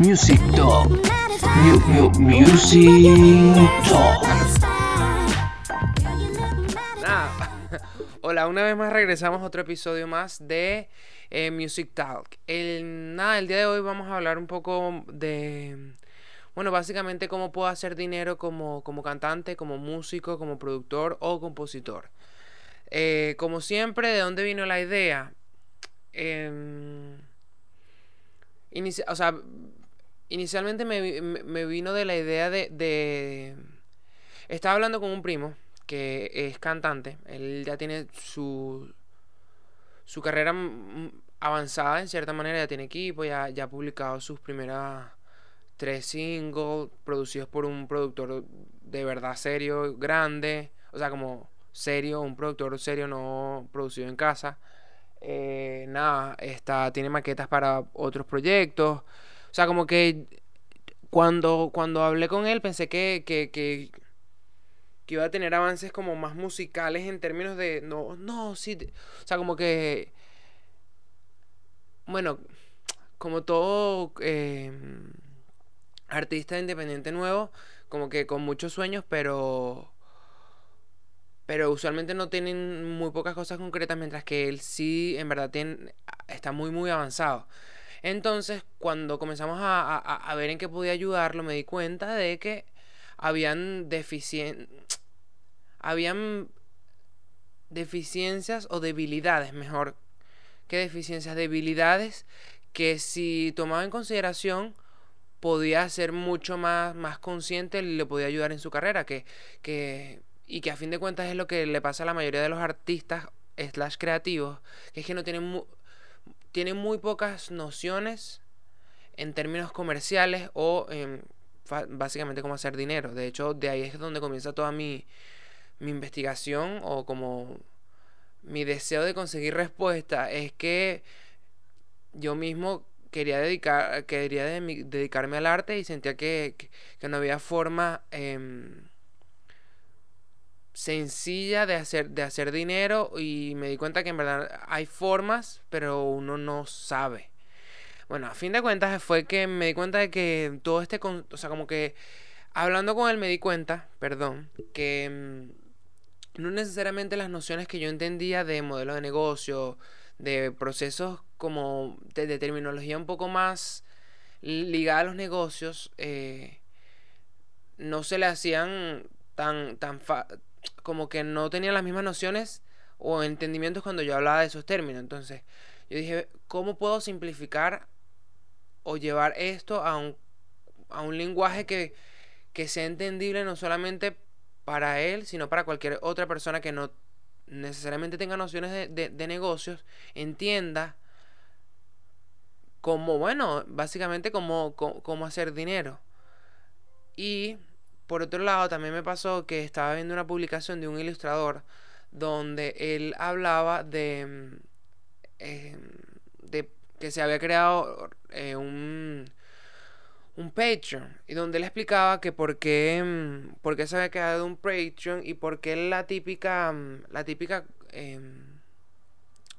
Music Talk. Mu- mu- music Talk. Nada. Hola, una vez más regresamos a otro episodio más de eh, Music Talk. El, nada, el día de hoy vamos a hablar un poco de, bueno, básicamente cómo puedo hacer dinero como, como cantante, como músico, como productor o compositor. Eh, como siempre, ¿de dónde vino la idea? Em, inicia- o sea, inicialmente me, me- vino de la idea de, de... Estaba hablando con un primo que es cantante. Él ya tiene su, su carrera avanzada en cierta manera. Ya tiene equipo, ya, ya ha publicado sus primeras tres singles producidos por un productor de verdad serio, grande. O sea, como serio, un productor serio no producido en casa. Eh, nada, está, tiene maquetas para otros proyectos. O sea, como que cuando, cuando hablé con él pensé que, que, que, que iba a tener avances como más musicales en términos de... No, no, sí. O sea, como que... Bueno, como todo eh, artista independiente nuevo, como que con muchos sueños, pero... Pero usualmente no tienen muy pocas cosas concretas, mientras que él sí, en verdad, tiene, está muy, muy avanzado. Entonces, cuando comenzamos a, a- a ver en qué podía ayudarlo, me di cuenta de que habían deficien... habían deficiencias o debilidades, mejor que deficiencias, debilidades que si tomaba en consideración podía ser mucho más, más consciente y le podía ayudar en su carrera, que, que, y que a fin de cuentas es lo que le pasa a la mayoría de los artistas slash creativos, que es que no tienen, tienen muy pocas nociones en términos comerciales o básicamente cómo hacer dinero. De hecho, de ahí es donde comienza toda mi, mi investigación o como mi deseo de conseguir respuesta. Es que yo mismo quería dedicar, quería dedicarme al arte y sentía que, que- que no había forma em, sencilla de hacer, de hacer dinero y me di cuenta que en verdad hay formas, pero uno no sabe. Bueno, a fin de cuentas fue que me di cuenta de que todo este, con- o sea, como que hablando con él me di cuenta, perdón, que mm, no necesariamente las nociones que yo entendía de modelo de negocio, de procesos como de, terminología un poco más ligada a los negocios, eh, no se le hacían tan, tan como que no tenían las mismas nociones o entendimientos cuando yo hablaba de esos términos. Entonces, yo dije, ¿cómo puedo simplificar o llevar esto a un, a un lenguaje que, que sea entendible no solamente para él, sino para cualquier otra persona que no necesariamente tenga nociones de, de- negocios, entienda cómo, bueno, básicamente cómo, cómo, cómo hacer dinero. Y por otro lado, también me pasó que estaba viendo una publicación de un ilustrador donde él hablaba de, mm, eh, de que se había creado eh, un, un Patreon y donde él explicaba que por qué, mm, por qué se había creado un Patreon y por qué la típica, mm, la típica em,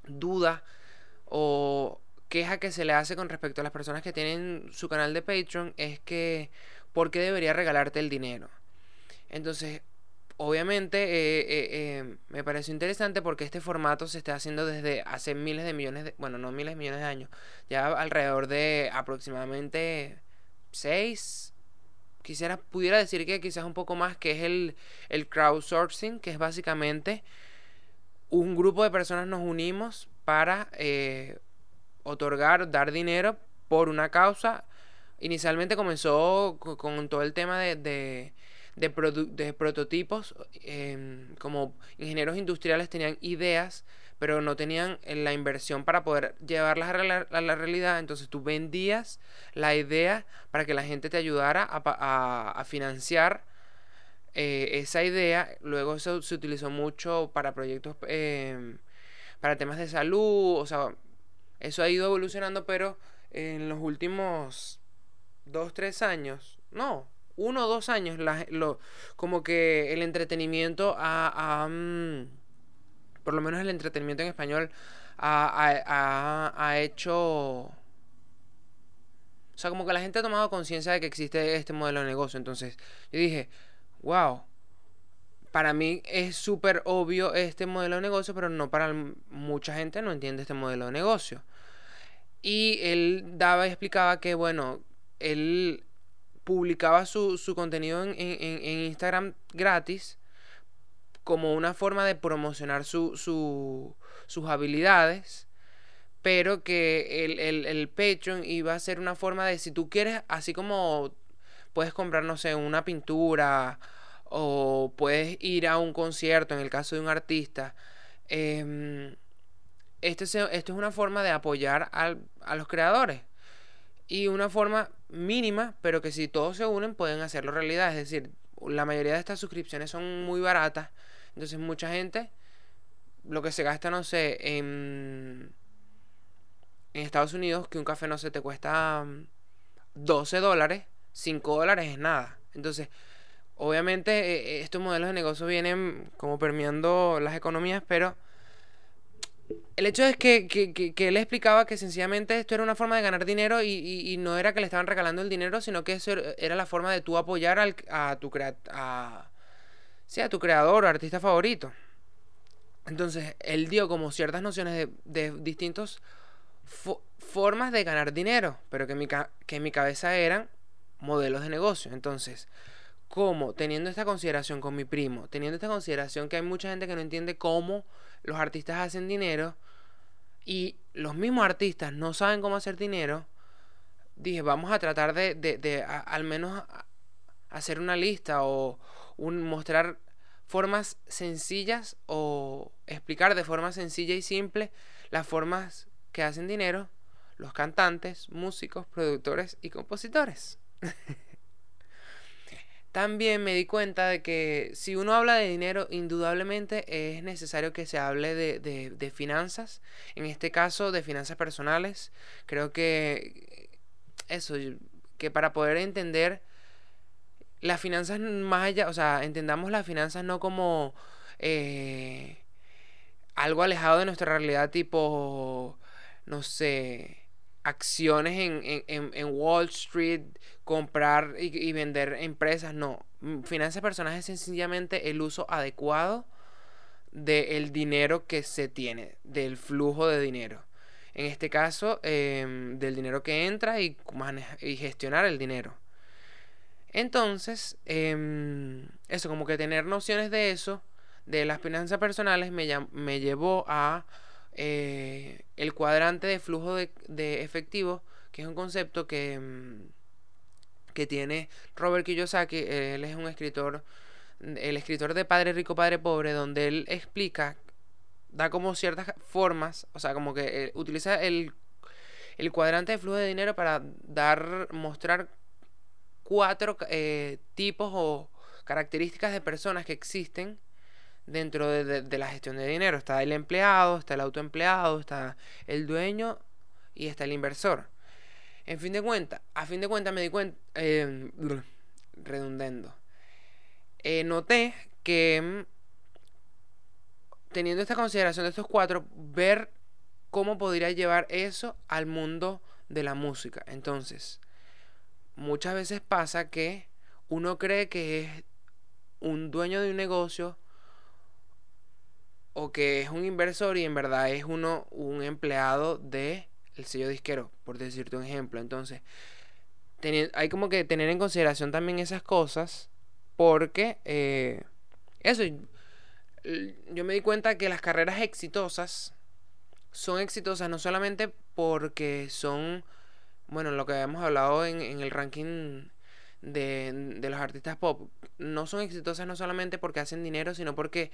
duda o queja que se le hace con respecto a las personas que tienen su canal de Patreon es que ¿por qué debería regalarte el dinero? Entonces, obviamente eh, eh, eh, me pareció interesante porque este formato se está haciendo desde hace miles de millones de, bueno, no miles de millones de años, ya alrededor de aproximadamente 6, quisiera, pudiera decir que quizás un poco más, que es el, el crowdsourcing, que es básicamente un grupo de personas nos unimos para otorgar, dar dinero por una causa. Inicialmente comenzó co- con, todo el tema de, de, de de prototipos, em, como ingenieros industriales tenían ideas, pero no tenían eh, la inversión para poder llevarlas a la, a la realidad. Entonces tú vendías la idea para que la gente te ayudara a, a- a financiar eh, esa idea. Luego eso se utilizó mucho para proyectos, em, para temas de salud, o sea, eso ha ido evolucionando, pero en los últimos dos, tres años, no, uno o dos años, lo, como que el entretenimiento ha, mm, por lo menos el entretenimiento en español, ha hecho... O sea, como que la gente ha tomado conciencia de que existe este modelo de negocio. Entonces, yo dije, wow, para mí es súper obvio este modelo de negocio, pero no para mucha gente no entiende este modelo de negocio. Y él daba y explicaba que, bueno, él publicaba su, contenido en, Instagram gratis como una forma de promocionar su, sus habilidades, pero que el, el, el Patreon iba a ser una forma de, si tú quieres, así como puedes comprar, no sé, una pintura o puedes ir a un concierto en el caso de un artista. Eh, esto, esto es una forma de apoyar a los creadores. Y una forma mínima, pero que si todos se unen pueden hacerlo realidad. Es decir, la mayoría de estas suscripciones son muy baratas. Entonces mucha gente, lo que se gasta, no sé, en, en Estados Unidos, que un café no se te cuesta 12 mm, dólares, 5 dólares es nada. Entonces, obviamente eh, eh, estos modelos de negocio vienen como permeando las economías, pero el hecho es que, él explicaba que sencillamente esto era una forma de ganar dinero y, no era que le estaban regalando el dinero, sino que eso era la forma de tú apoyar al, a, tu a, a tu creador o artista favorito. Entonces, él dio como ciertas nociones de, distintas formas de ganar dinero, pero que, mi, que en mi cabeza eran modelos de negocio. Entonces, como teniendo esta consideración con mi primo, teniendo esta consideración que hay mucha gente que no entiende cómo los artistas hacen dinero y los mismos artistas no saben cómo hacer dinero, dije, vamos a tratar de, al menos hacer una lista o un, mostrar formas sencillas o explicar de forma sencilla y simple las formas que hacen dinero los cantantes, músicos, productores y compositores. También me di cuenta de que si uno habla de dinero, indudablemente es necesario que se hable de, finanzas. En este caso, de finanzas personales. Creo que eso, que para poder entender las finanzas más allá, o sea, entendamos las finanzas no como eh, algo alejado de nuestra realidad, tipo, no sé, acciones en, Wall Street, comprar y, vender empresas, no. Mm, finanzas personales es sencillamente el uso adecuado del dinero que se tiene, del flujo de dinero. En este caso, em, del dinero que entra y, y gestionar el dinero. Entonces, em, eso, como que tener nociones de eso, de las finanzas personales, me, me llevó a eh, el cuadrante de flujo de, efectivo, que es un concepto que, mm, que tiene Robert Kiyosaki. Él es un escritor, el escritor de Padre Rico, Padre Pobre, donde él explica, da como ciertas formas, o sea, como que eh, utiliza el, el, cuadrante de flujo de dinero para dar, mostrar cuatro eh, tipos o características de personas que existen dentro de, la gestión de dinero. Está el empleado, está el autoempleado, está el dueño y está el inversor. En fin de cuentas, a fin de cuentas me di cuenta, eh, redundando, eh, noté que mm, teniendo esta consideración de estos cuatro, ver cómo podría llevar eso al mundo de la música. Entonces, muchas veces pasa que uno cree que es un dueño de un negocio o que es un inversor y en verdad es uno un empleado de el sello disquero, por decirte un ejemplo. Entonces, hay como que tener en consideración también esas cosas porque eh, eso yo me di cuenta que las carreras exitosas son exitosas no solamente porque son bueno lo que habíamos hablado en, en el ranking de, de los artistas pop no son exitosas no solamente porque hacen dinero sino porque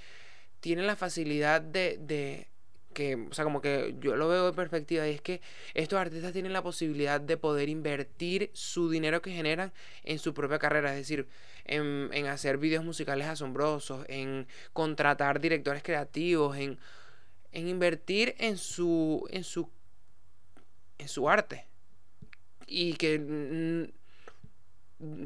tienen la facilidad de, de que, o sea, como que yo lo veo de perspectiva, y es que estos artistas tienen la posibilidad de poder invertir su dinero que generan en su propia carrera, es decir, en, en hacer videos musicales asombrosos, en contratar directores creativos, en, en invertir en su, en su, en su arte. Y que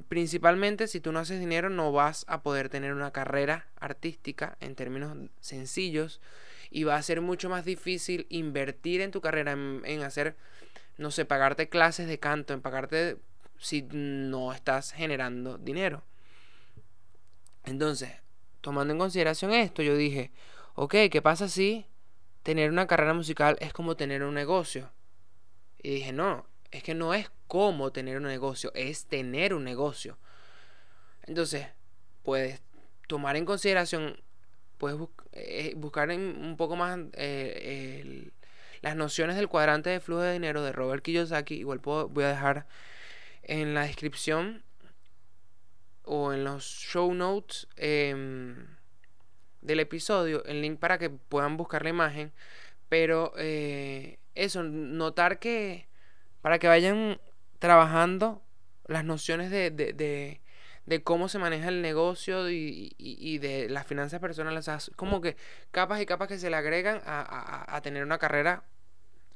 principalmente si tú no haces dinero no vas a poder tener una carrera artística en términos sencillos y va a ser mucho más difícil invertir en tu carrera en, hacer no sé, pagarte clases de canto, en pagarte si no estás generando dinero. Entonces, tomando en consideración esto, yo dije, ok, ¿qué pasa si tener una carrera musical es como tener un negocio? Y dije, no, es que no es como tener un negocio, es tener un negocio. Entonces, puedes tomar en consideración, puedes eh, buscar un poco más eh, las nociones del cuadrante de flujo de dinero de Robert Kiyosaki. Igual voy a dejar en la descripción o en los show notes em, del episodio el link para que puedan buscar la imagen. Pero eh, eso, notar que para que vayan trabajando las nociones de, de, de, cómo se maneja el negocio y, y, de las finanzas personales. como que capas y capas que se le agregan a, a, a tener una carrera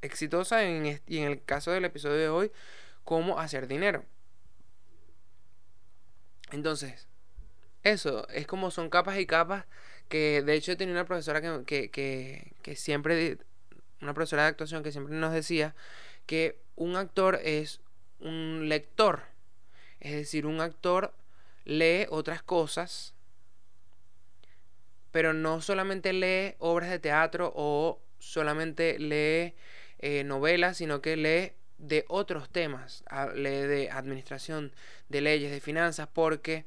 exitosa en, y en el caso del episodio de hoy, cómo hacer dinero. Entonces, eso, es como son capas y capas que de hecho tenía una profesora que, que, que, siempre, una profesora de actuación que siempre nos decía que un actor es un lector. Es decir, un actor lee otras cosas, pero no solamente lee obras de teatro o solamente lee eh, novelas, sino que lee de otros temas, lee de administración, de leyes, de finanzas, porque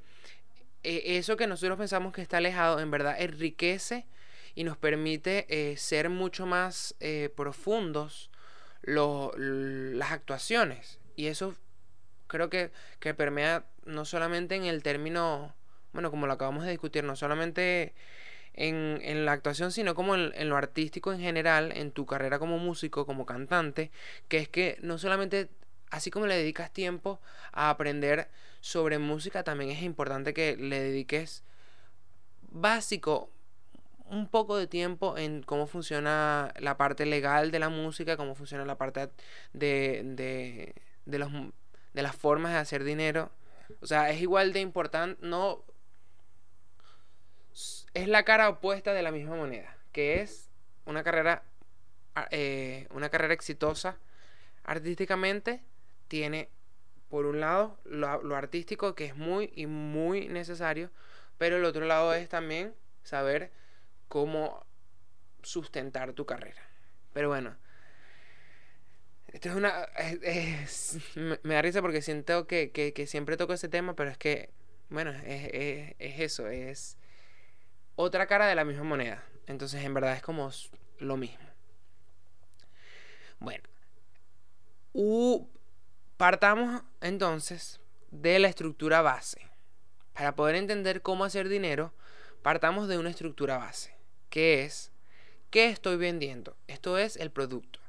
eh, eso que nosotros pensamos que está alejado, en verdad enriquece y nos permite eh, ser mucho más profundos las actuaciones. Y eso creo que, que permea no solamente en el término, bueno, como lo acabamos de discutir, no solamente en, en la actuación, sino como en, lo artístico en general, en tu carrera como músico, como cantante, que es que no solamente, así como le dedicas tiempo a aprender sobre música, también es importante que le dediques básico un poco de tiempo en cómo funciona la parte legal de la música, cómo funciona la parte de, de, de, los, de las formas de hacer dinero. O sea, es igual de importante, no es la cara opuesta de la misma moneda, que es una carrera, eh, una carrera exitosa artísticamente, tiene por un lado lo, artístico que es muy y muy necesario, pero el otro lado es también saber cómo sustentar tu carrera. Pero bueno, esto es una... me, da risa porque siento que, siempre toco ese tema, pero es que, bueno, es eso, es otra cara de la misma moneda. Entonces, en verdad es como lo mismo. Bueno. partamos entonces de la estructura base. Para poder entender cómo hacer dinero, partamos de una estructura base, que es ¿qué estoy vendiendo? Esto es el producto.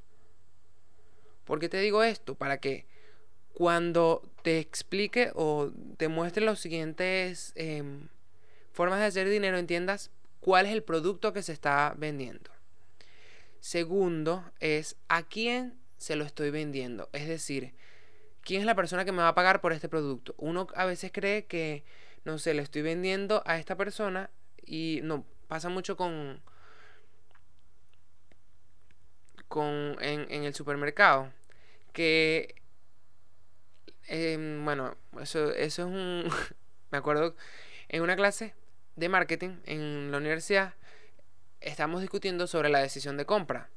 ¿Por qué te digo esto? Para que cuando te explique o te muestre los siguientes em, formas de hacer dinero entiendas cuál es el producto que se está vendiendo. Segundo es a quién se lo estoy vendiendo. Es decir, quién es la persona que me va a pagar por este producto. Uno a veces cree que, no sé, le estoy vendiendo a esta persona y no, pasa mucho con, con en, el supermercado. Que, em, bueno, eso, eso es un... me acuerdo en una clase de marketing en la universidad estamos discutiendo sobre la decisión de compra.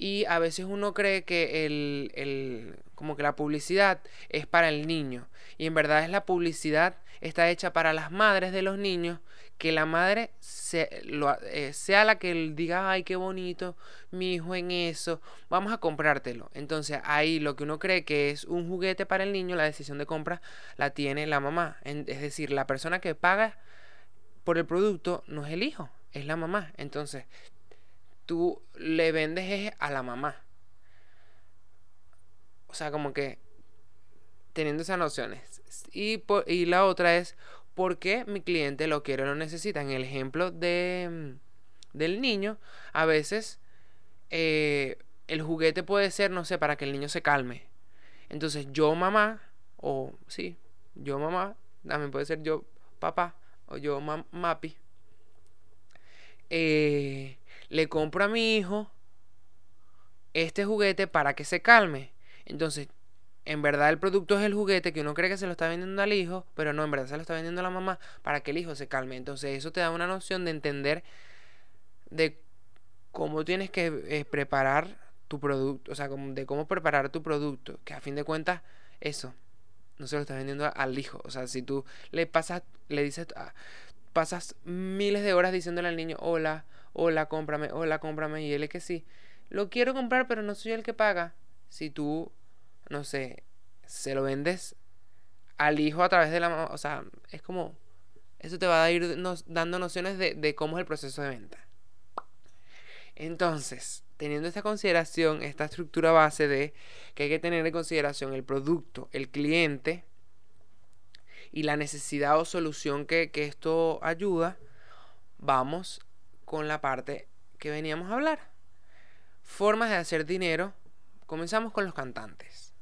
Y a veces uno cree que el, el, como que la publicidad es para el niño. Y en verdad es la publicidad está hecha para las madres de los niños. Que la madre eh, sea la que diga, ay, qué bonito, mi hijo en eso, vamos a comprártelo. Entonces ahí lo que uno cree que es un juguete para el niño, la decisión de compra la tiene la mamá. es decir, la persona que paga por el producto no es el hijo, es la mamá. Entonces, tú le vendes a la mamá. O sea, como que teniendo esas nociones. Y, y la otra es, ¿por qué mi cliente lo quiere o lo necesita? En el ejemplo de, del niño, a veces eh, el juguete puede ser, no sé, para que el niño se calme. Entonces yo mamá, o sí, yo mamá, también puede ser yo papá, o yo Mapi, eh, le compro a mi hijo este juguete para que se calme. Entonces, en verdad el producto es el juguete que uno cree que se lo está vendiendo al hijo, pero no, en verdad se lo está vendiendo a la mamá para que el hijo se calme. Entonces eso te da una noción de entender de cómo tienes que eh, preparar tu producto, o sea, de cómo preparar tu producto, que a fin de cuentas eso no se lo estás vendiendo al hijo. O sea, si tú le pasas, le dices, ah, pasas miles de horas diciéndole al niño, hola, hola, cómprame, hola, cómprame, y él es que sí, lo quiero comprar, pero no soy el que paga. Si tú no sé, se lo vendes al hijo a través de la. O sea, es como. Eso te va a ir dando nociones de, de cómo es el proceso de venta. Entonces, teniendo esta consideración, esta estructura base de que hay que tener en consideración el producto, el cliente y la necesidad o solución que, que esto ayuda, vamos con la parte que veníamos a hablar. Formas de hacer dinero. Comenzamos con los cantantes.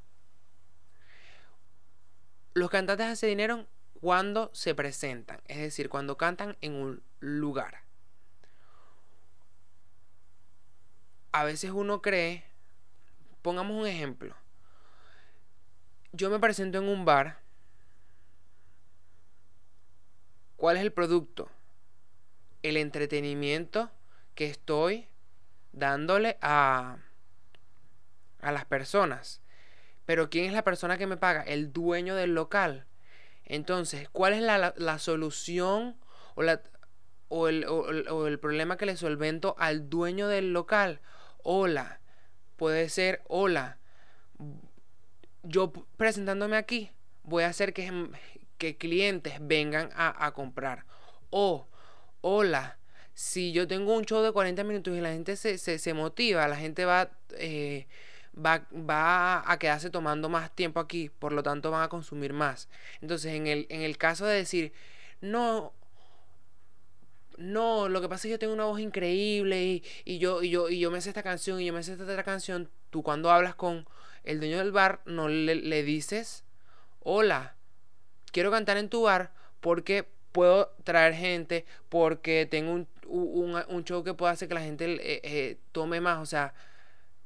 Los cantantes hacen dinero cuando se presentan, es decir, cuando cantan en un lugar. A veces uno cree, pongamos un ejemplo, yo me presento en un bar, ¿cuál es el producto? El entretenimiento que estoy dándole a, a las personas. Pero ¿quién es la persona que me paga? El dueño del local. Entonces, ¿cuál es la, solución o, la, o, el, o, el, problema que le solvento al dueño del local? Hola. Puede ser, hola. Yo presentándome aquí, voy a hacer que, que clientes vengan a, comprar. O, hola. Si yo tengo un show de 40 minutos y la gente se, se, motiva, la gente va... Eh, va, a quedarse tomando más tiempo aquí, por lo tanto van a consumir más. Entonces, en el, en el caso de decir, no, no, lo que pasa es que yo tengo una voz increíble y, yo, y, yo, y yo me sé esta canción y yo me sé esta otra canción, tú cuando hablas con el dueño del bar, no le, le dices, hola, quiero cantar en tu bar porque puedo traer gente, porque tengo un, un, show que pueda hacer que la gente eh, eh, tome más, o sea,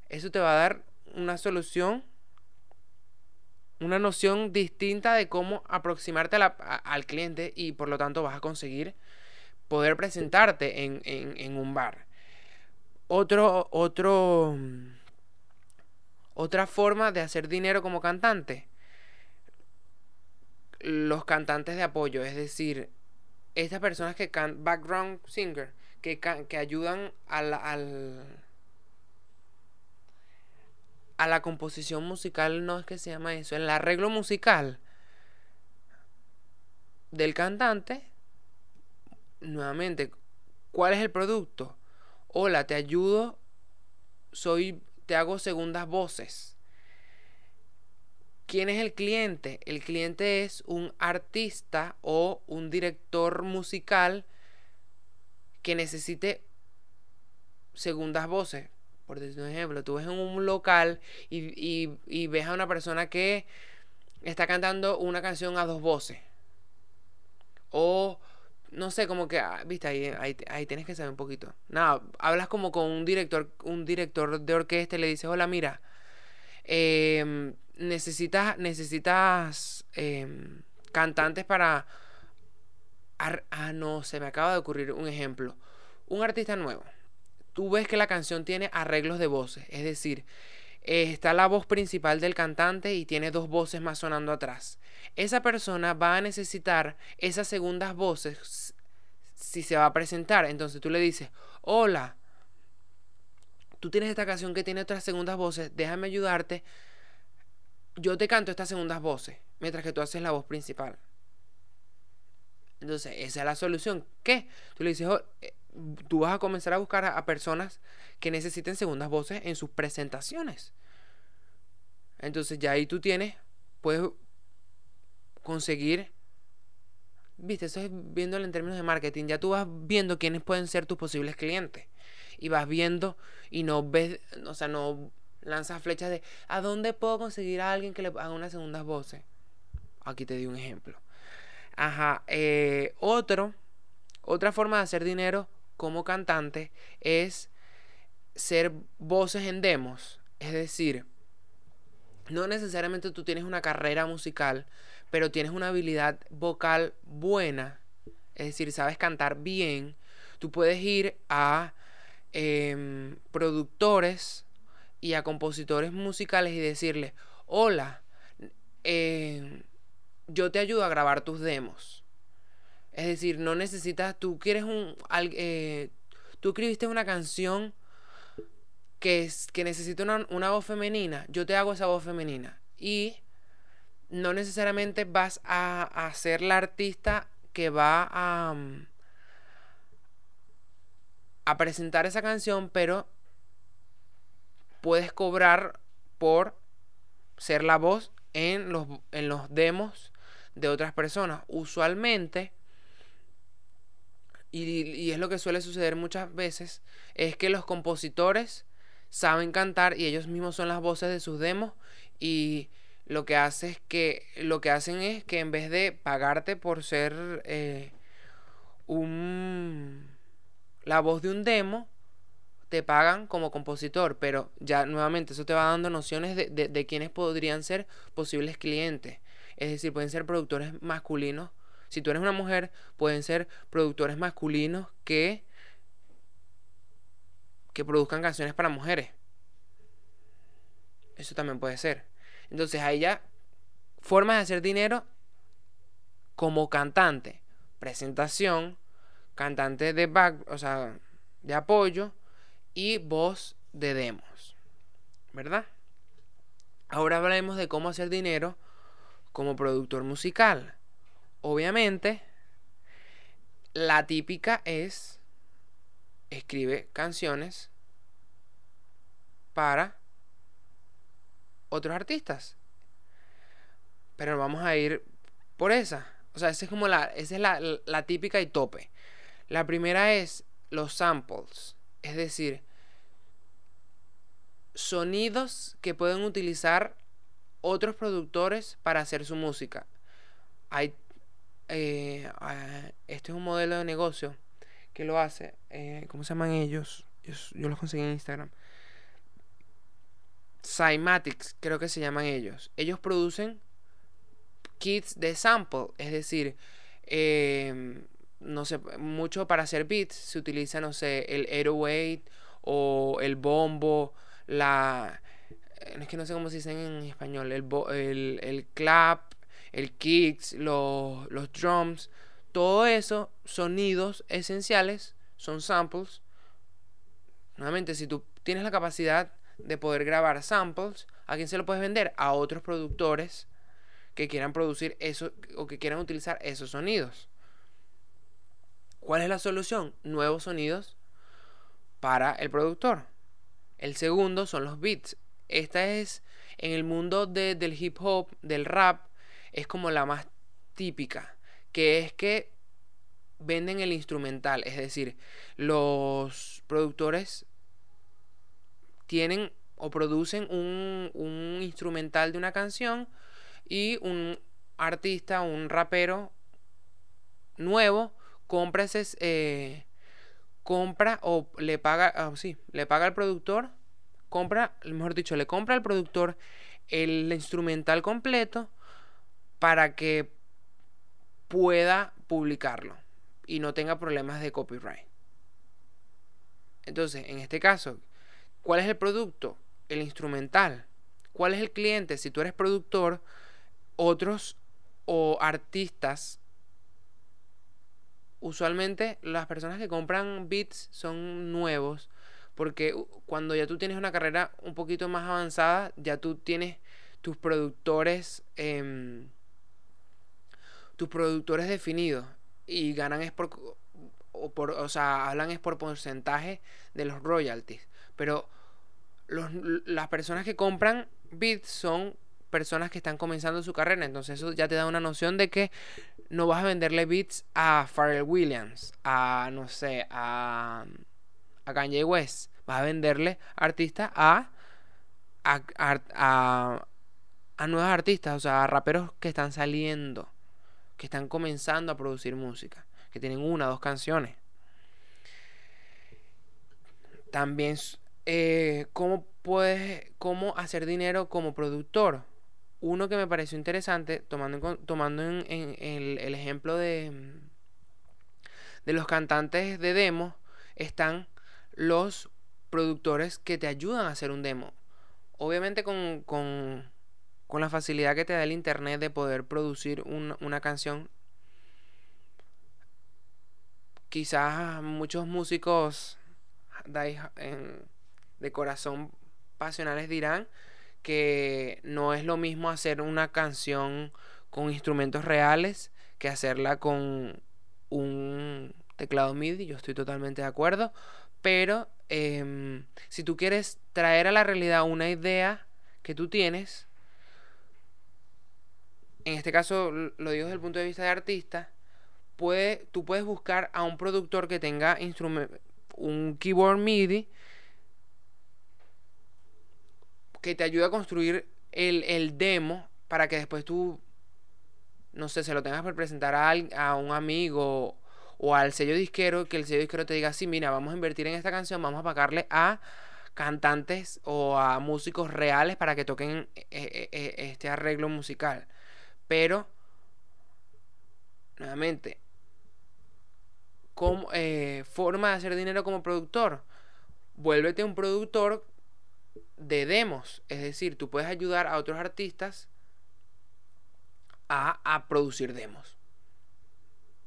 eso te va a dar una solución, una noción distinta de cómo aproximarte al cliente y por lo tanto vas a conseguir poder presentarte en, un bar. Otro, otro, otra forma de hacer dinero como cantante. Los cantantes de apoyo, es decir, estas personas que cantan, background singer, que, que ayudan al, al a la composición musical, no es que se llama eso, el arreglo musical del cantante, nuevamente, ¿cuál es el producto? Hola, te ayudo, soy, te hago segundas voces. ¿Quién es el cliente? El cliente es un artista o un director musical que necesite segundas voces por decir un ejemplo, tú ves en un local y, ves a una persona que está cantando una canción a dos voces. O, no sé, como que, ah, viste, ahí, ahí, tienes que saber un poquito. Nada, hablas como con un director, un director de orquesta y le dices, hola, mira, em, necesitas, necesitas em, cantantes para... Ah, no, se me acaba de ocurrir un ejemplo. Un artista nuevo tú ves que la canción tiene arreglos de voces, es decir, eh, está la voz principal del cantante y tiene dos voces más sonando atrás. Esa persona va a necesitar esas segundas voces si se va a presentar. Entonces tú le dices, hola, tú tienes esta canción que tiene otras segundas voces, déjame ayudarte. Yo te canto estas segundas voces, mientras que tú haces la voz principal. Entonces, esa es la solución. ¿Qué? Tú le dices, oh, eh, tú vas a comenzar a buscar a, personas que necesiten segundas voces en sus presentaciones. Entonces ya ahí tú tienes, puedes conseguir, viste, eso es viéndolo en términos de marketing, ya tú vas viendo quiénes pueden ser tus posibles clientes. Y vas viendo y no ves, o sea, no lanzas flechas de, ¿a dónde puedo conseguir a alguien que le haga unas segundas voces? Aquí te di un ejemplo. Ajá, eh, otro, otra forma de hacer dinero como cantante es ser voces en demos. Es decir, no necesariamente tú tienes una carrera musical, pero tienes una habilidad vocal buena, es decir, sabes cantar bien, tú puedes ir a em, productores y a compositores musicales y decirles, hola, em, yo te ayudo a grabar tus demos. Es decir, no necesitas, tú quieres un, eh, tú escribiste una canción que, que necesita una, una voz femenina, yo te hago esa voz femenina. Y no necesariamente vas a, ser la artista que va a, mm, a presentar esa canción, pero puedes cobrar por ser la voz en los, en los demos de otras personas. Usualmente, y, es lo que suele suceder muchas veces, es que los compositores saben cantar y ellos mismos son las voces de sus demos y lo que hace es que lo que hacen es que en vez de pagarte por ser eh, un la voz de un demo te pagan como compositor pero ya nuevamente eso te va dando nociones de, de, de quiénes podrían ser posibles clientes. Es decir pueden ser productores masculinos. Si tú eres una mujer pueden ser productores masculinos que que produzcan canciones para mujeres. Eso también puede ser. Entonces hay ya formas de hacer dinero como cantante. Presentación, cantante de back, o sea, de apoyo y voz de demos. ¿Verdad? Ahora hablaremos de cómo hacer dinero como productor musical. Obviamente, la típica es escribe canciones para otros artistas. Pero vamos a ir por esa. O sea, esa es como la, esa es la, la típica y tope. La primera es los samples. Es decir, sonidos que pueden utilizar otros productores para hacer su música. Hay, eh, este es un modelo de negocio que lo hace. Eh, ¿Cómo se llaman ellos? Yo, yo los conseguí en Instagram. Cymatics, creo que se llaman ellos. Ellos producen kits de sample, es decir, em, no sé, mucho para hacer beats se utiliza, no sé, el 808 o el bombo, la... Es que no sé cómo se dice en español, el, el, el clap, el kicks, los, los drums, todo eso, sonidos esenciales, son samples. Nuevamente, si tú tienes la capacidad de poder grabar samples, ¿a quién se lo puedes vender? A otros productores que quieran producir eso o que quieran utilizar esos sonidos. ¿Cuál es la solución? Nuevos sonidos para el productor. El segundo son los beats. Esta es en el mundo del hip hop, del rap, es como la más típica, que es que venden el instrumental, es decir, los productores tienen o producen un, instrumental de una canción y un artista, un rapero nuevo compra ese eh, compra o le paga ah, sí, le paga al productor compra mejor dicho le compra al productor el instrumental completo para que pueda publicarlo y no tenga problemas de copyright entonces en este caso ¿Cuál es el producto? El instrumental. ¿Cuál es el cliente? Si tú eres productor, otros o artistas, usualmente las personas que compran beats son nuevos, porque cuando ya tú tienes una carrera un poquito más avanzada, ya tú tienes tus productores, em, tus productores definidos y ganan es por, o por, o sea, hablan es por porcentaje de los royalties. Pero las personas que compran bits son personas que están comenzando su carrera. Entonces eso ya te da una noción de que no vas a venderle bits a Pharrell Williams, a, no sé, a, a Kanye West. Vas a venderle artistas a, a, a, a nuevos artistas, o sea, a raperos que están saliendo, que están comenzando a producir música, que tienen una dos canciones. También eh, cómo pues, cómo hacer dinero como productor. Uno que me pareció interesante, tomando, tomando en, el, ejemplo de, de los cantantes de demo, están los productores que te ayudan a hacer un demo. Obviamente con, con, con la facilidad que te da el internet de poder producir una canción. Quizás muchos músicos de corazón pasionales dirán que no es lo mismo hacer una canción con instrumentos reales que hacerla con un teclado MIDI. Yo estoy totalmente de acuerdo. Pero em, si tú quieres traer a la realidad una idea que tú tienes, en este caso lo digo desde el punto de vista de artista, puede, tú puedes buscar a un productor que tenga un keyboard MIDI que te ayude a construir el, el, demo para que después tú, no sé, se lo tengas por presentar a, a un amigo o al sello disquero, que el sello disquero te diga, sí, mira, vamos a invertir en esta canción, vamos a pagarle a cantantes o a músicos reales para que toquen eh, eh, eh, este arreglo musical. Pero, nuevamente, como, forma de hacer dinero como productor. Vuélvete un productor de demos. Es decir, tú puedes ayudar a otros artistas a, a producir demos.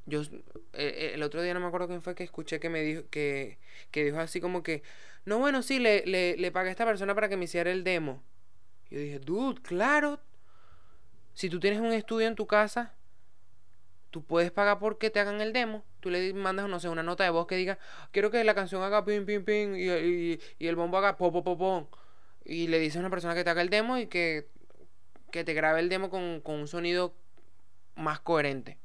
Yo eh, eh, el otro día no me acuerdo quién fue que escuché que me dijo que, que dijo así como que no bueno sí le, le, le pagué a esta persona para que me hiciera el demo. Yo dije, dude, claro. Si tú tienes un estudio en tu casa, tú puedes pagar por que te hagan el demo. Tú le mandas, no sé, una nota de voz que diga, quiero que la canción haga pim, pim, pim, y, y, y el bombo haga po, po, po, pom. Y le dices a una persona que te haga el demo y que, que te grabe el demo con, con un sonido más coherente.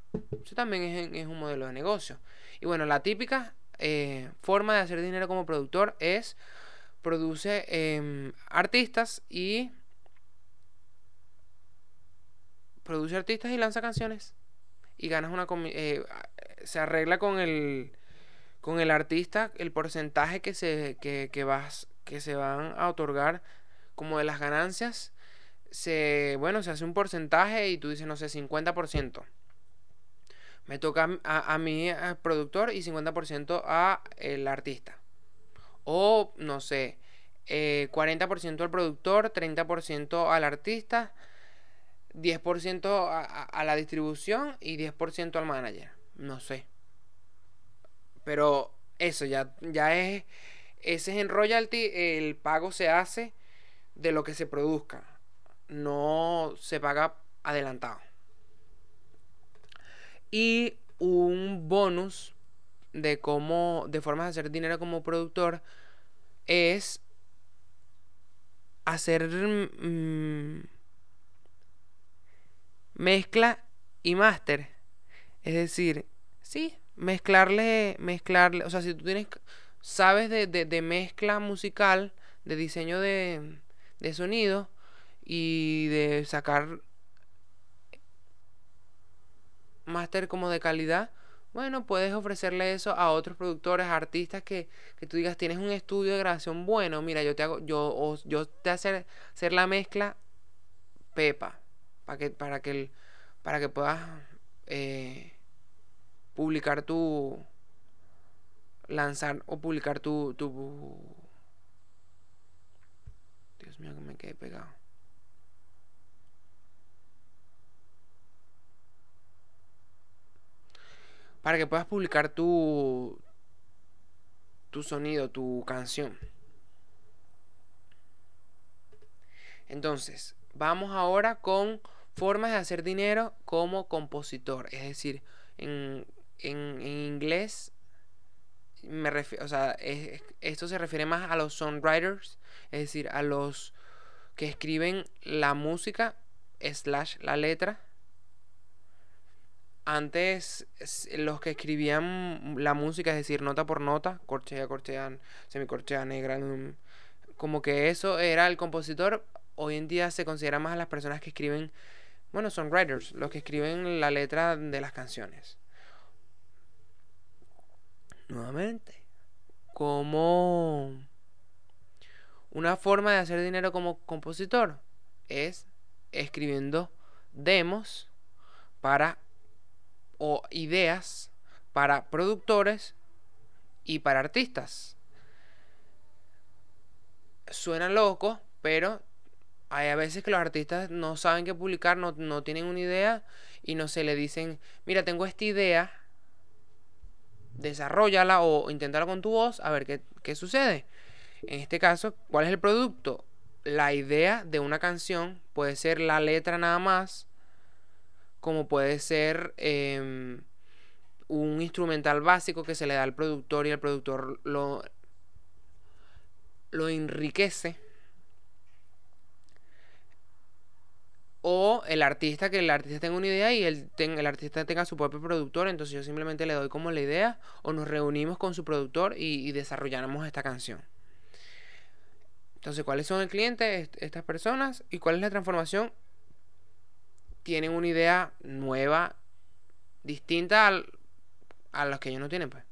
Eso también es, un modelo de negocio. Y bueno, la típica eh, forma de hacer dinero como productor es produce em, artistas y produce artistas y lanza canciones y ganas una eh, se arregla con el con el artista el porcentaje que se que, vas que se van a otorgar como de las ganancias se bueno se hace un porcentaje y tú dices no sé 50% me toca a, a mi productor y 50% a el artista. O, no sé, 40% eh, al productor, 30% al artista, 10% a, a, la distribución y 10% al manager. No sé. Pero eso ya, ya es... Ese es en royalty, el pago se hace de lo que se produzca. No se paga adelantado. Y un bonus de cómo, de formas de hacer dinero como productor es hacer mm, mezcla y máster. Es decir, sí, mezclarle, mezclarle, o sea, si tú tienes, sabes de, de, mezcla musical, de diseño de, de sonido y de sacar máster como de calidad, bueno, puedes ofrecerle eso a otros productores, artistas que, que, tú digas, tienes un estudio de grabación bueno, mira, yo te hago, yo, yo te hacer, hacer la mezcla pepa, para que, para que, para que puedas eh, publicar tu, lanzar o publicar tu, tu, Dios mío, que me quedé pegado. para que puedas publicar tu tu sonido, tu canción. Entonces, vamos ahora con formas de hacer dinero como compositor. Es decir, en, en, inglés, me o sea, esto se refiere más a los songwriters, es decir, a los que escriben la música slash la letra antes los que escribían la música, es decir, nota por nota, corchea, corchea, semicorchea negra, como que eso era el compositor, hoy en día se considera más a las personas que escriben, bueno, son writers, los que escriben la letra de las canciones. Nuevamente, como Una forma de hacer dinero como compositor es escribiendo demos para o ideas para productores y para artistas. Suena loco, pero hay a veces que los artistas no saben qué publicar, no, no tienen una idea y no se le dicen, mira, tengo esta idea, desarrollala o inténtala con tu voz a ver qué, qué sucede. En este caso, ¿cuál es el producto? La idea de una canción puede ser la letra nada más, como puede ser em, un instrumental básico que se le da al productor y el productor lo, lo enriquece. O el artista, que el artista tenga una idea y el, el artista tenga su propio productor, entonces yo simplemente le doy como la idea o nos reunimos con su productor y, desarrollamos esta canción. Entonces, ¿cuáles son el cliente? Estas personas. ¿Y cuál es la transformación? Tienen una idea nueva, distinta al, a los que ellos no tienen, pues.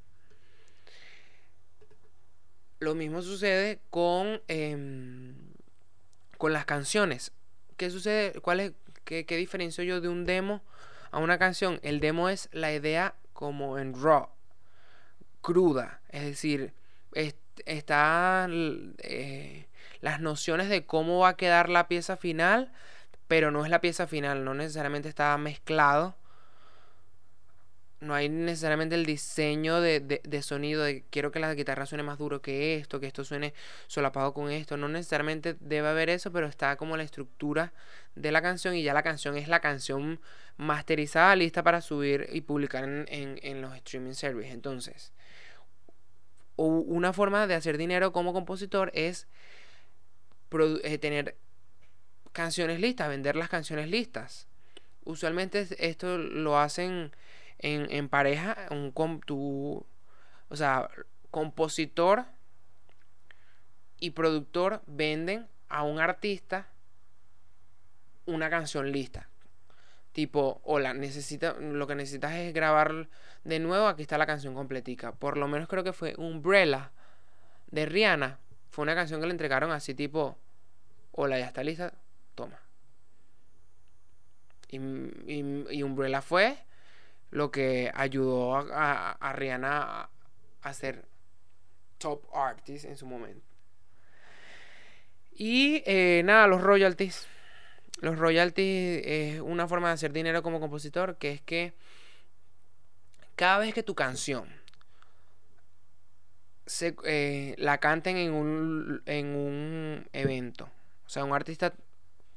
Lo mismo sucede con, em, con las canciones. ¿Qué sucede? ¿Cuál es, qué, qué diferencio yo de un demo a una canción? El demo es la idea como en raw, cruda. Es decir, está eh, las nociones de cómo va a quedar la pieza final, pero no es la pieza final, no necesariamente está mezclado. No hay necesariamente el diseño de, de, sonido de quiero que la guitarra suene más duro que esto, que esto suene solapado con esto. No necesariamente debe haber eso, pero está como la estructura de la canción y ya la canción es la canción masterizada, lista para subir y publicar en, en, en los streaming services. Entonces, una forma de hacer dinero como compositor es eh, tener canciones listas, vender las canciones listas. Usualmente esto lo hacen en, en pareja, un, tu, o sea, compositor y productor venden a un artista una canción lista. Tipo, hola, necesita, lo que necesitas es grabar de nuevo, aquí está la canción completica. Por lo menos creo que fue Umbrella de Rihanna fue una canción que le entregaron así tipo, hola, ya está lista, toma. Y, y, Umbrella fue lo que ayudó a, Rihanna a, ser top artist en su momento. Y eh, nada, los royalties. Los royalties es una forma de hacer dinero como compositor, que es que cada vez que tu canción se, eh, la canten en un, en un evento. O sea, un artista,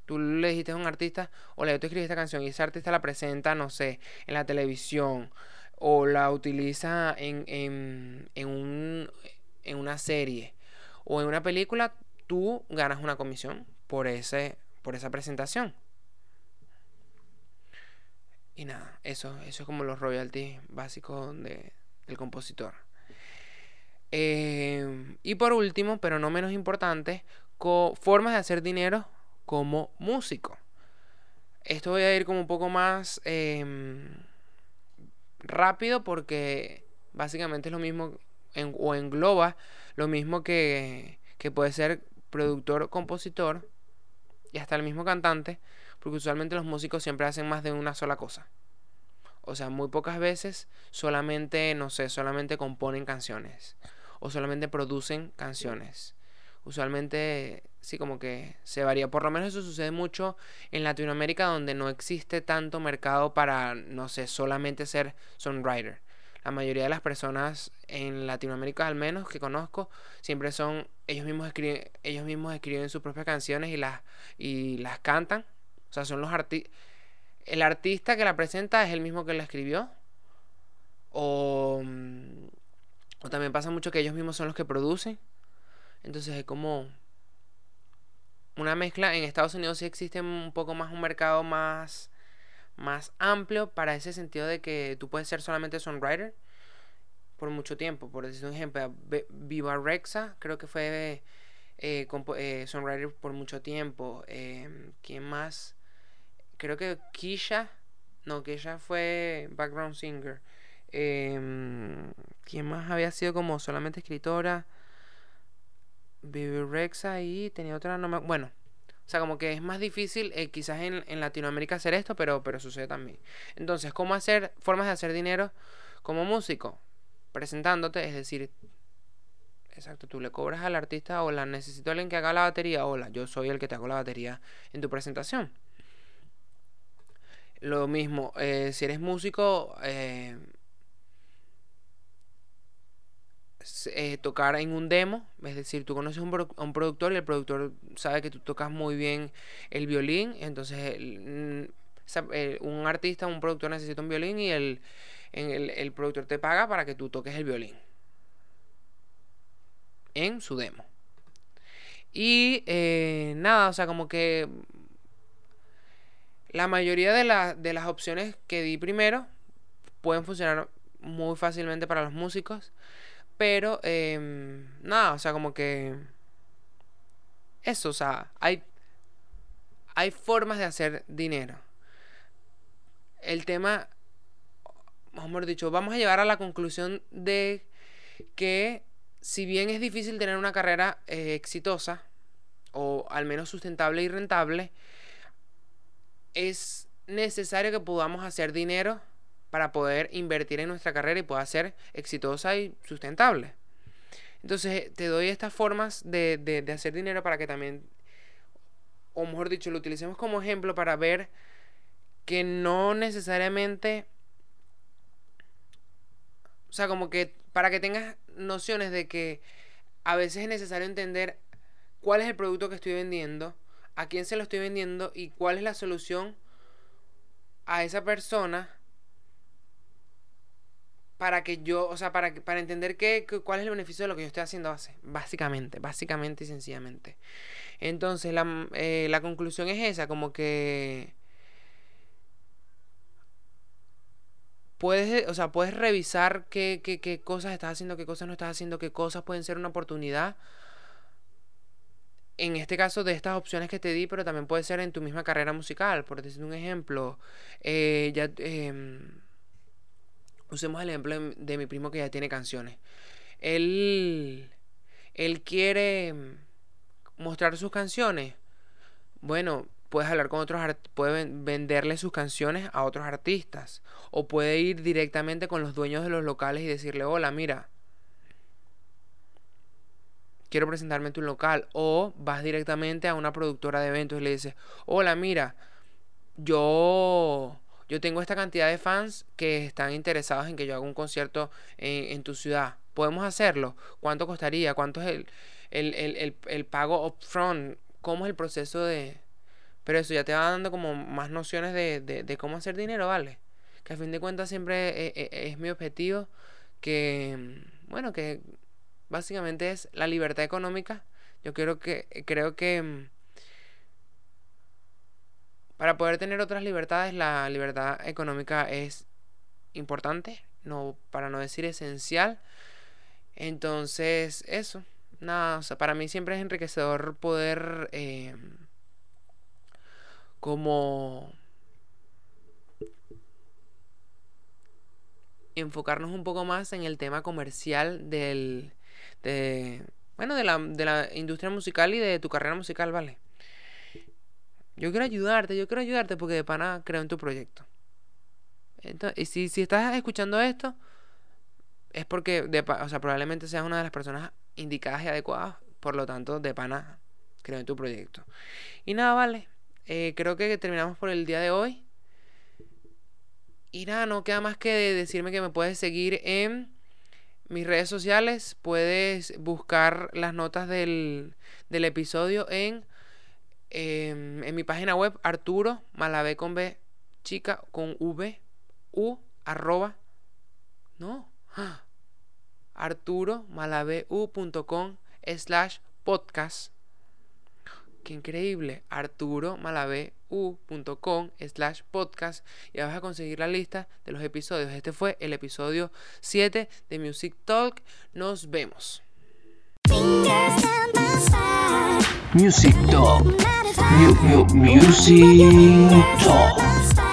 tú le dijiste a un artista, o yo te escribí esta canción y ese artista la presenta, no sé, en la televisión o la utiliza en, en, en, un, en una serie o en una película, tú ganas una comisión por, ese, por esa presentación. Y nada, eso, eso es como los royalties básicos de, del compositor. Em, y por último, pero no menos importante, formas de hacer dinero como músico. Esto voy a ir como un poco más em, rápido porque básicamente es lo mismo o engloba lo mismo que, que puede ser productor, compositor y hasta el mismo cantante, porque usualmente los músicos siempre hacen más de una sola cosa. O sea, muy pocas veces solamente, no sé, solamente componen canciones o solamente producen canciones. Usualmente sí como que se varía. Por lo menos eso sucede mucho en Latinoamérica donde no existe tanto mercado para, no sé, solamente ser songwriter. La mayoría de las personas en Latinoamérica al menos que conozco siempre son ellos mismos escriben ellos mismos escriben sus propias canciones y las y las cantan. O sea, son los artistas el artista que la presenta es el mismo que la escribió o mm, o también pasa mucho que ellos mismos son los que producen. Entonces es como una mezcla. En Estados Unidos sí existe un poco más un mercado más, más amplio para ese sentido de que tú puedes ser solamente songwriter por mucho tiempo. Por decir un ejemplo, Viva Rexa creo que fue eh, eh, songwriter por mucho tiempo. Eh, ¿Quién más? Creo que Kisha. No, Kisha fue background singer. Eh, ¿Quién más había sido como solamente escritora? Rexa y tenía otra, no me, bueno, o sea, como que es más difícil eh, quizás en, en, Latinoamérica hacer esto, pero, pero sucede también. Entonces, ¿cómo hacer formas de hacer dinero como músico? Presentándote, es decir, exacto, tú le cobras al artista, hola, necesito alguien que haga la batería, hola, yo soy el que te hago la batería en tu presentación. Lo mismo, eh, si eres músico, eh, eh, tocar en un demo, es decir, tú conoces a un, productor y el productor sabe que tú tocas muy bien el violín, entonces mm, un artista, un productor necesita un violín y el, el, productor te paga para que tú toques el violín en su demo. Y nada, o sea, como que la mayoría de, de las opciones que di primero pueden funcionar muy fácilmente para los músicos. Pero, em, nada, o sea, como que... Eso, o sea, hay, hay formas de hacer dinero. El tema, mejor dicho, vamos a llegar a la conclusión de que si bien es difícil tener una carrera eh, exitosa, o al menos sustentable y rentable, es necesario que podamos hacer dinero para poder invertir en nuestra carrera y pueda ser exitosa y sustentable. Entonces te doy estas formas de, de, hacer dinero para que también, o mejor dicho, lo utilicemos como ejemplo para ver que no necesariamente, o sea, como que para que tengas nociones de que a veces es necesario entender cuál es el producto que estoy vendiendo a quién se lo estoy vendiendo y cuál es la solución a esa persona para que yo, o sea, para, para entender cuál es el beneficio de lo que yo estoy haciendo hace, básicamente, básicamente y sencillamente. Entonces, la, eh, la conclusión es esa, como que puedes, o sea, puedes revisar qué, qué, qué cosas estás haciendo, qué cosas no estás haciendo, qué cosas pueden ser una oportunidad en este caso de estas opciones que te di, pero también puede ser en tu misma carrera musical. Por decir un ejemplo, eh, ya, em, usemos el ejemplo de mi primo que ya tiene canciones. Él, él quiere mostrar sus canciones. Bueno, puedes hablar con otros puede venderle sus canciones a otros artistas o puede ir directamente con los dueños de los locales y decirle, "Hola, mira, quiero presentarme en tu local. O vas directamente a una productora de eventos y le dices, hola, mira, yo, yo tengo esta cantidad de fans que están interesados en que yo haga un concierto en, tu ciudad. ¿Podemos hacerlo? ¿Cuánto costaría? ¿Cuánto es el, el, pago upfront? ¿Cómo es el proceso de...? Pero eso ya te va dando como más nociones de, de, cómo hacer dinero, ¿vale? Que a fin de cuentas siempre es, e, es mi objetivo que, bueno, que básicamente es la libertad económica. Yo creo que, creo que para poder tener otras libertades, la libertad económica es importante, no, para no decir esencial. Entonces, eso. Nada, o sea, para mí siempre es enriquecedor poder eh, como enfocarnos un poco más en el tema comercial del, de, bueno, de la, de la industria musical y de tu carrera musical, ¿vale? Yo quiero ayudarte, yo quiero ayudarte porque de pana creo en tu proyecto. Entonces, y si, si estás escuchando esto, es porque, de, o sea, probablemente seas una de las personas indicadas y adecuadas. Por lo tanto, de pana creo en tu proyecto. Y nada, vale. Eh, creo que terminamos por el día de hoy. Y nada, no queda más que decirme que me puedes seguir en mis redes sociales. Puedes buscar las notas del, del episodio en, em, en mi página web Arturo Malavé con B chica con V U arroba no Arturo com slash podcast Qué increíble. arturomalabu.com slash podcast y vas a conseguir la lista de los episodios. Este fue el episodio 7 de Music Talk. Nos vemos. Music Talk. music Talk.